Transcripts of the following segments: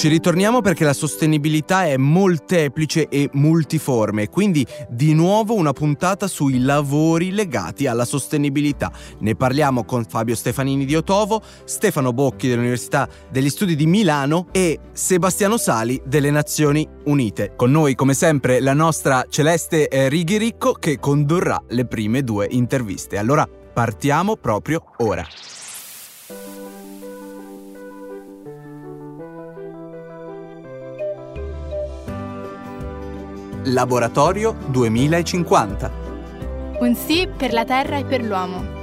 Ci ritorniamo perché la sostenibilità è molteplice e multiforme, quindi di nuovo una puntata sui lavori legati alla sostenibilità. Ne parliamo con Fabio Stefanini di Otovo, Stefano Bocchi dell'Università degli Studi di Milano e Sebastiano Sali delle Nazioni Unite. Con noi, come sempre, la nostra Celeste Righiricco che condurrà le prime due interviste. Allora partiamo proprio ora. Laboratorio 2050. Un sì per la Terra e per l'uomo.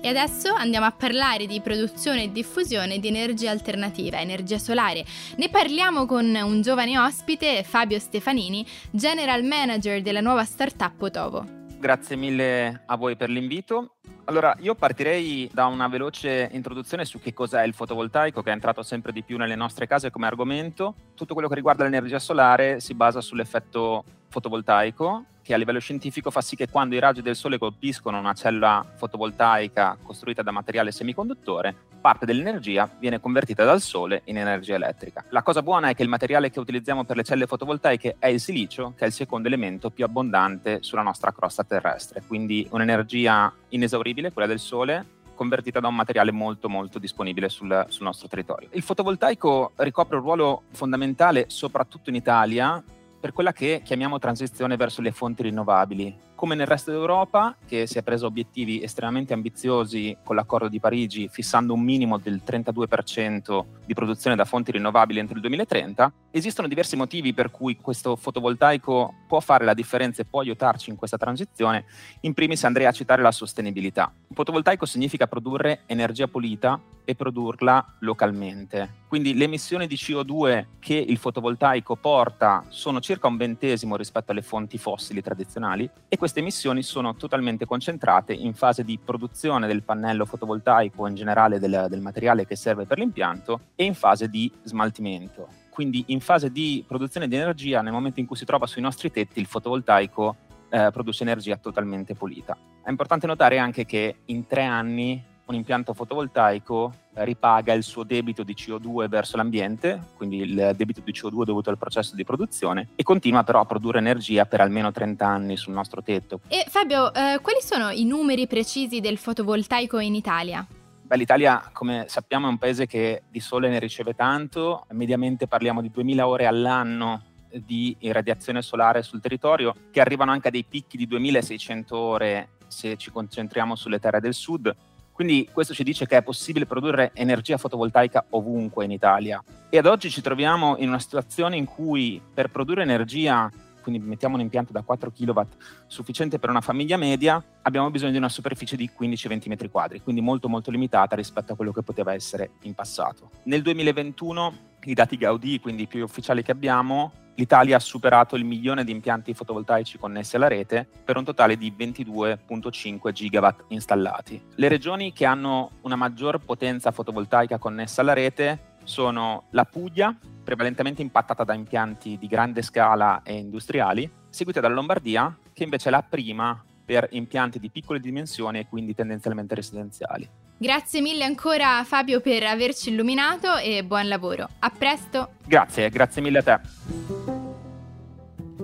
E adesso andiamo a parlare di produzione e diffusione di energia alternativa, energia solare. Ne parliamo con un giovane ospite, Fabio Stefanini, General Manager della nuova startup Otovo. Grazie mille a voi per l'invito. Allora, io partirei da una veloce introduzione su che cos'è il fotovoltaico, che è entrato sempre di più nelle nostre case come argomento. Tutto quello che riguarda l'energia solare si basa sull'effetto fotovoltaico, che a livello scientifico fa sì che quando i raggi del sole colpiscono una cellula fotovoltaica costruita da materiale semiconduttore, parte dell'energia viene convertita dal sole in energia elettrica. La cosa buona è che il materiale che utilizziamo per le celle fotovoltaiche è il silicio, che è il secondo elemento più abbondante sulla nostra crosta terrestre, quindi un'energia inesauribile, quella del sole, convertita da un materiale molto molto disponibile sul, sul, nostro territorio. Il fotovoltaico ricopre un ruolo fondamentale soprattutto in Italia per quella che chiamiamo transizione verso le fonti rinnovabili. Come nel resto d'Europa, che si è preso obiettivi estremamente ambiziosi con l'accordo di Parigi, fissando un minimo del 32% di produzione da fonti rinnovabili entro il 2030, esistono diversi motivi per cui questo fotovoltaico può fare la differenza e può aiutarci in questa transizione. In primis andrei a citare la sostenibilità. Il fotovoltaico significa produrre energia pulita e produrla localmente. Quindi le emissioni di CO2 che il fotovoltaico porta sono circa un ventesimo rispetto alle fonti fossili tradizionali e queste emissioni sono totalmente concentrate in fase di produzione del pannello fotovoltaico in generale del, del materiale che serve per l'impianto e in fase di smaltimento. Quindi in fase di produzione di energia, nel momento in cui si trova sui nostri tetti, il fotovoltaico eh, produce energia totalmente pulita. È importante notare anche che in tre anni un impianto fotovoltaico ripaga il suo debito di CO2 verso l'ambiente, quindi il debito di CO2 dovuto al processo di produzione, e continua però a produrre energia per almeno 30 anni sul nostro tetto. E Fabio, eh, quali sono i numeri precisi del fotovoltaico in Italia? Beh, L'Italia, come sappiamo, è un paese che di sole ne riceve tanto, mediamente parliamo di 2000 ore all'anno di irradiazione solare sul territorio, che arrivano anche a dei picchi di 2600 ore se ci concentriamo sulle terre del sud, quindi questo ci dice che è possibile produrre energia fotovoltaica ovunque in Italia. E ad oggi ci troviamo in una situazione in cui per produrre energia, quindi mettiamo un impianto da 4 kW sufficiente per una famiglia media, abbiamo bisogno di una superficie di 15-20 metri quadri, quindi molto molto limitata rispetto a quello che poteva essere in passato. Nel 2021 i dati Gaudi, quindi i più ufficiali che abbiamo, l'Italia ha superato il milione di impianti fotovoltaici connessi alla rete per un totale di 22.5 gigawatt installati. Le regioni che hanno una maggior potenza fotovoltaica connessa alla rete sono la Puglia, prevalentemente impattata da impianti di grande scala e industriali, seguita dalla Lombardia, che invece è la prima per impianti di piccole dimensioni e quindi tendenzialmente residenziali. Grazie mille ancora Fabio per averci illuminato e buon lavoro. A presto. Grazie, grazie mille a te.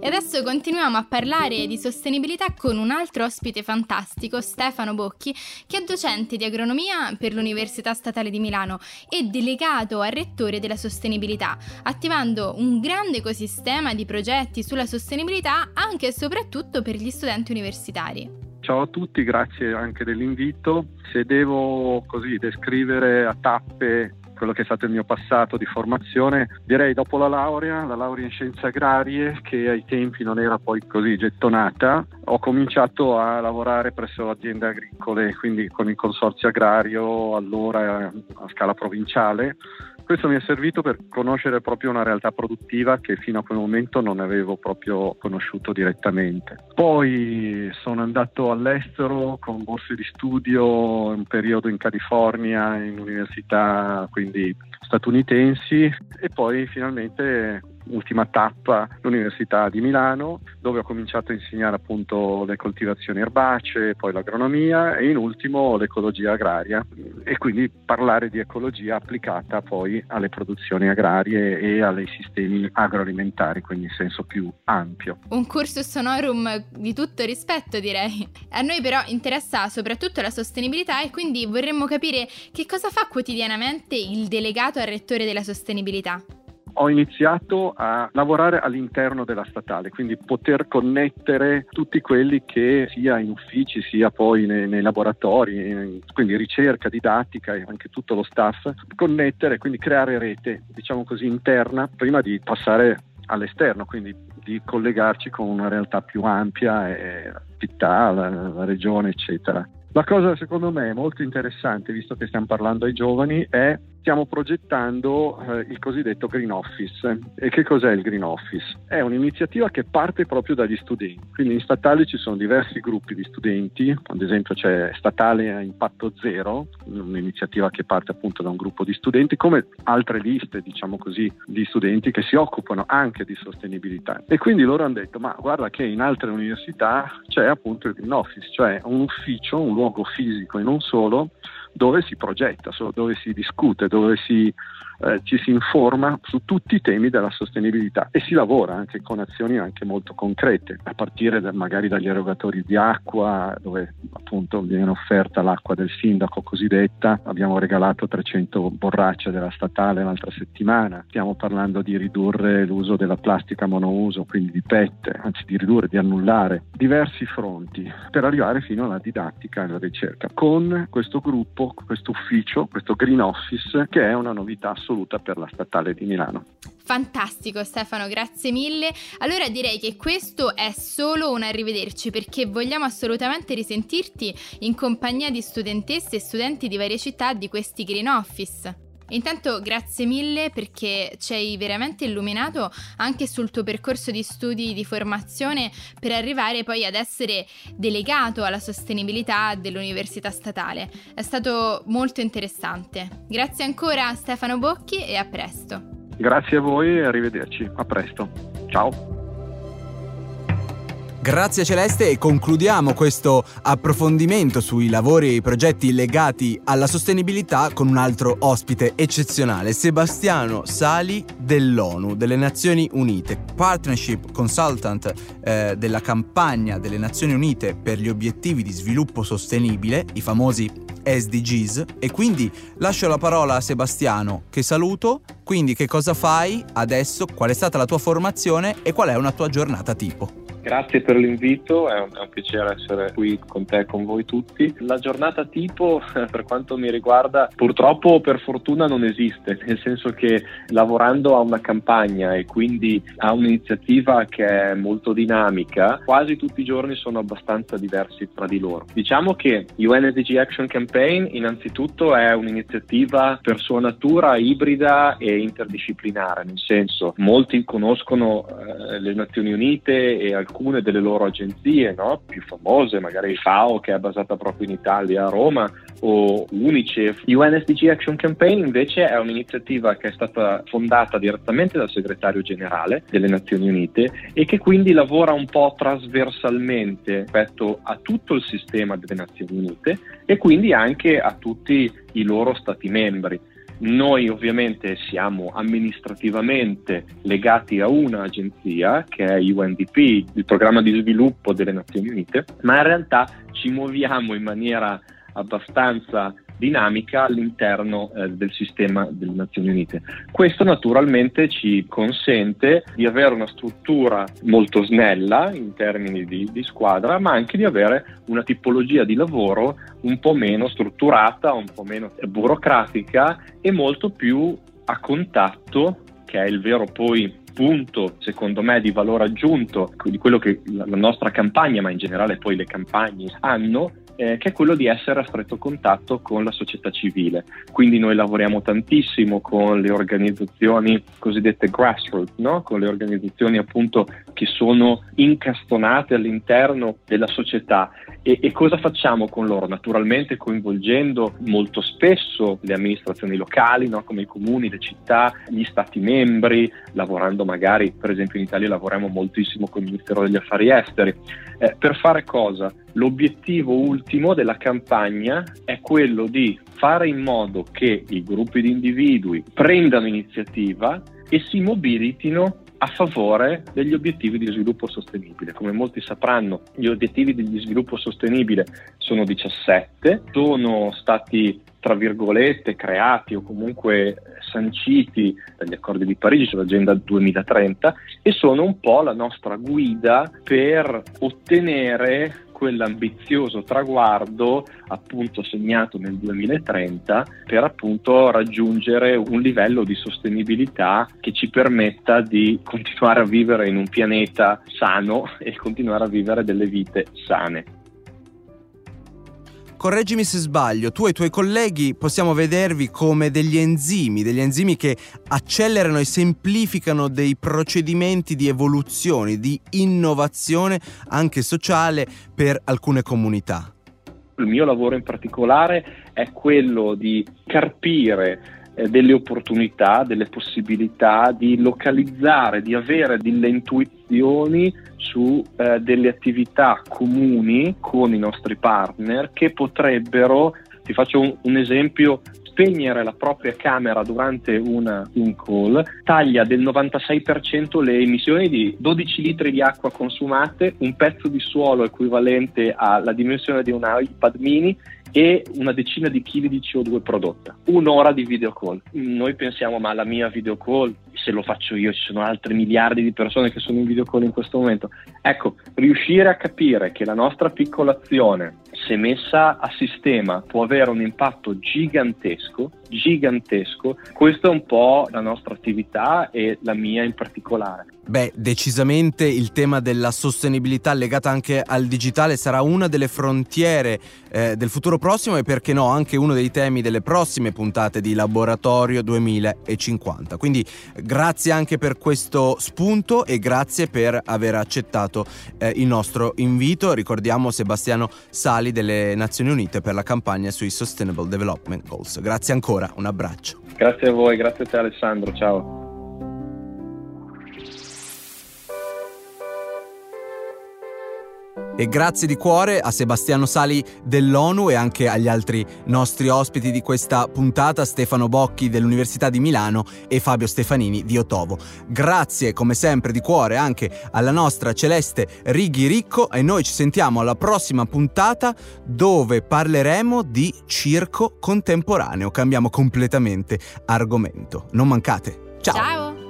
E adesso continuiamo a parlare di sostenibilità con un altro ospite fantastico, Stefano Bocchi, che è docente di agronomia per l'Università Statale di Milano e delegato al rettore della sostenibilità, attivando un grande ecosistema di progetti sulla sostenibilità anche e soprattutto per gli studenti universitari. Ciao a tutti, grazie anche dell'invito. Se devo così descrivere a tappe quello che è stato il mio passato di formazione, direi dopo la laurea, la laurea in scienze agrarie, che ai tempi non era poi così gettonata, ho cominciato a lavorare presso aziende agricole, quindi con il consorzio agrario, allora a scala provinciale questo mi è servito per conoscere proprio una realtà produttiva che fino a quel momento non avevo proprio conosciuto direttamente. Poi sono andato all'estero con borse di studio, un periodo in California, in università quindi statunitensi e poi finalmente ultima tappa l'Università di Milano, dove ho cominciato a insegnare appunto le coltivazioni erbacee, poi l'agronomia e in ultimo l'ecologia agraria e quindi parlare di ecologia applicata poi alle produzioni agrarie e ai sistemi agroalimentari, quindi in senso più ampio. Un cursus honorum di tutto rispetto direi. A noi però interessa soprattutto la sostenibilità e quindi vorremmo capire che cosa fa quotidianamente il delegato al rettore della sostenibilità ho iniziato a lavorare all'interno della statale, quindi poter connettere tutti quelli che sia in uffici sia poi nei, nei laboratori, quindi ricerca, didattica e anche tutto lo staff, connettere, quindi creare rete, diciamo così, interna prima di passare all'esterno, quindi di collegarci con una realtà più ampia, la città, la, la regione, eccetera. La cosa secondo me molto interessante, visto che stiamo parlando ai giovani, è stiamo progettando eh, il cosiddetto Green Office. E che cos'è il Green Office? È un'iniziativa che parte proprio dagli studenti. Quindi in statale ci sono diversi gruppi di studenti, ad esempio c'è Statale a Impatto Zero, un'iniziativa che parte appunto da un gruppo di studenti, come altre liste, diciamo così, di studenti che si occupano anche di sostenibilità. E quindi loro hanno detto, ma guarda che in altre università c'è appunto il Green Office, cioè un ufficio, un luogo fisico e non solo, dove si progetta, dove si discute, dove si eh, ci si informa su tutti i temi della sostenibilità e si lavora anche con azioni anche molto concrete, a partire da, magari dagli erogatori di acqua, dove appunto viene offerta l'acqua del sindaco cosiddetta, abbiamo regalato 300 borracce della statale l'altra settimana, stiamo parlando di ridurre l'uso della plastica monouso, quindi di PET, anzi di ridurre, di annullare diversi fronti per arrivare fino alla didattica e alla ricerca. Con questo gruppo, questo ufficio, questo Green Office che è una novità assoluta per la statale di Milano. Fantastico Stefano, grazie mille. Allora direi che questo è solo un arrivederci perché vogliamo assolutamente risentirti in compagnia di studentesse e studenti di varie città di questi Green Office. Intanto grazie mille perché ci hai veramente illuminato anche sul tuo percorso di studi di formazione per arrivare poi ad essere delegato alla sostenibilità dell'Università Statale. È stato molto interessante. Grazie ancora Stefano Bocchi e a presto. Grazie a voi e arrivederci. A presto. Ciao. Grazie Celeste e concludiamo questo approfondimento sui lavori e i progetti legati alla sostenibilità con un altro ospite eccezionale, Sebastiano Sali dell'ONU, delle Nazioni Unite, Partnership Consultant eh, della campagna delle Nazioni Unite per gli obiettivi di sviluppo sostenibile, i famosi SDGs, e quindi lascio la parola a Sebastiano che saluto, quindi che cosa fai adesso, qual è stata la tua formazione? E qual è una tua giornata tipo? Grazie per l'invito, è un, è un, piacere essere qui con te e con voi tutti. La giornata tipo, per quanto mi riguarda, purtroppo per fortuna non esiste, nel senso che lavorando a una campagna e quindi a un'iniziativa che è molto dinamica, quasi tutti i giorni sono abbastanza diversi tra di loro. Diciamo che UNSDG Action Campaign innanzitutto è un'iniziativa per sua natura ibrida e interdisciplinare, nel senso molti conoscono eh, le Nazioni Unite e alcuni alcune delle loro agenzie no? più famose, magari FAO che è basata proprio in Italia a Roma o UNICEF. UNSDG Action Campaign invece è un'iniziativa che è stata fondata direttamente dal segretario generale delle Nazioni Unite e che quindi lavora un po' trasversalmente rispetto a tutto il sistema delle Nazioni Unite e quindi anche a tutti i loro stati membri. Noi ovviamente siamo amministrativamente legati a un'agenzia che è UNDP, il programma di sviluppo delle Nazioni Unite, ma in realtà ci muoviamo in maniera abbastanza dinamica all'interno eh, del sistema delle Nazioni Unite. Questo naturalmente ci consente di avere una struttura molto snella in termini di, di squadra, ma anche di avere una tipologia di lavoro un po' meno strutturata, un po' meno burocratica e molto più a contatto, che è il vero poi punto, secondo me, di valore aggiunto di quello che la nostra campagna, ma in generale poi le campagne hanno, eh, che è quello di essere a stretto contatto con la società civile. Quindi noi lavoriamo tantissimo con le organizzazioni cosiddette grassroots, no? con le organizzazioni appunto che sono incastonate all'interno della società. E, e cosa facciamo con loro? Naturalmente coinvolgendo molto spesso le amministrazioni locali, no? come i comuni, le città, gli stati membri, lavorando magari, per esempio in Italia lavoriamo moltissimo con il Ministero degli Affari Esteri. Eh, per fare cosa? L'obiettivo ultimo della campagna è quello di fare in modo che i gruppi di individui prendano iniziativa e si mobilitino a favore degli obiettivi di sviluppo sostenibile. Come molti sapranno, gli obiettivi di sviluppo sostenibile sono 17, sono stati tra virgolette creati o comunque sanciti dagli accordi di Parigi sull'agenda 2030 e sono un po' la nostra guida per ottenere quell'ambizioso traguardo appunto segnato nel 2030 per appunto raggiungere un livello di sostenibilità che ci permetta di continuare a vivere in un pianeta sano e continuare a vivere delle vite sane correggimi se sbaglio, tu e i tuoi colleghi possiamo vedervi come degli enzimi, degli enzimi che accelerano e semplificano dei procedimenti di evoluzione, di innovazione anche sociale per alcune comunità. Il mio lavoro in particolare è quello di carpire eh, delle opportunità, delle possibilità di localizzare, di avere delle intuizioni su eh, delle attività comuni con i nostri partner che potrebbero, ti faccio un, un esempio, spegnere la propria camera durante una, un call taglia del 96% le emissioni di 12 litri di acqua consumate, un pezzo di suolo equivalente alla dimensione di un iPad mini e una decina di chili di CO2 prodotta. Un'ora di video call. Noi pensiamo, ma la mia video call, se lo faccio io, ci sono altri miliardi di persone che sono in video call in questo momento. Ecco, riuscire a capire che la nostra piccola azione, se messa a sistema, può avere un impatto gigantesco, gigantesco, questa è un po' la nostra attività e la mia in particolare. Beh, decisamente il tema della sostenibilità legata anche al digitale sarà una delle frontiere eh, del futuro prossimo e perché no anche uno dei temi delle prossime puntate di Laboratorio 2050. Quindi grazie anche per questo spunto e grazie per aver accettato eh, il nostro invito. Ricordiamo Sebastiano Sali delle Nazioni Unite per la campagna sui Sustainable Development Goals. Grazie ancora, un abbraccio. Grazie a voi, grazie a te Alessandro, ciao. E grazie di cuore a Sebastiano Sali dell'ONU e anche agli altri nostri ospiti di questa puntata, Stefano Bocchi dell'Università di Milano e Fabio Stefanini di Otovo. Grazie come sempre di cuore anche alla nostra Celeste Righi Ricco e noi ci sentiamo alla prossima puntata dove parleremo di circo contemporaneo. Cambiamo completamente argomento. Non mancate. Ciao! Ciao!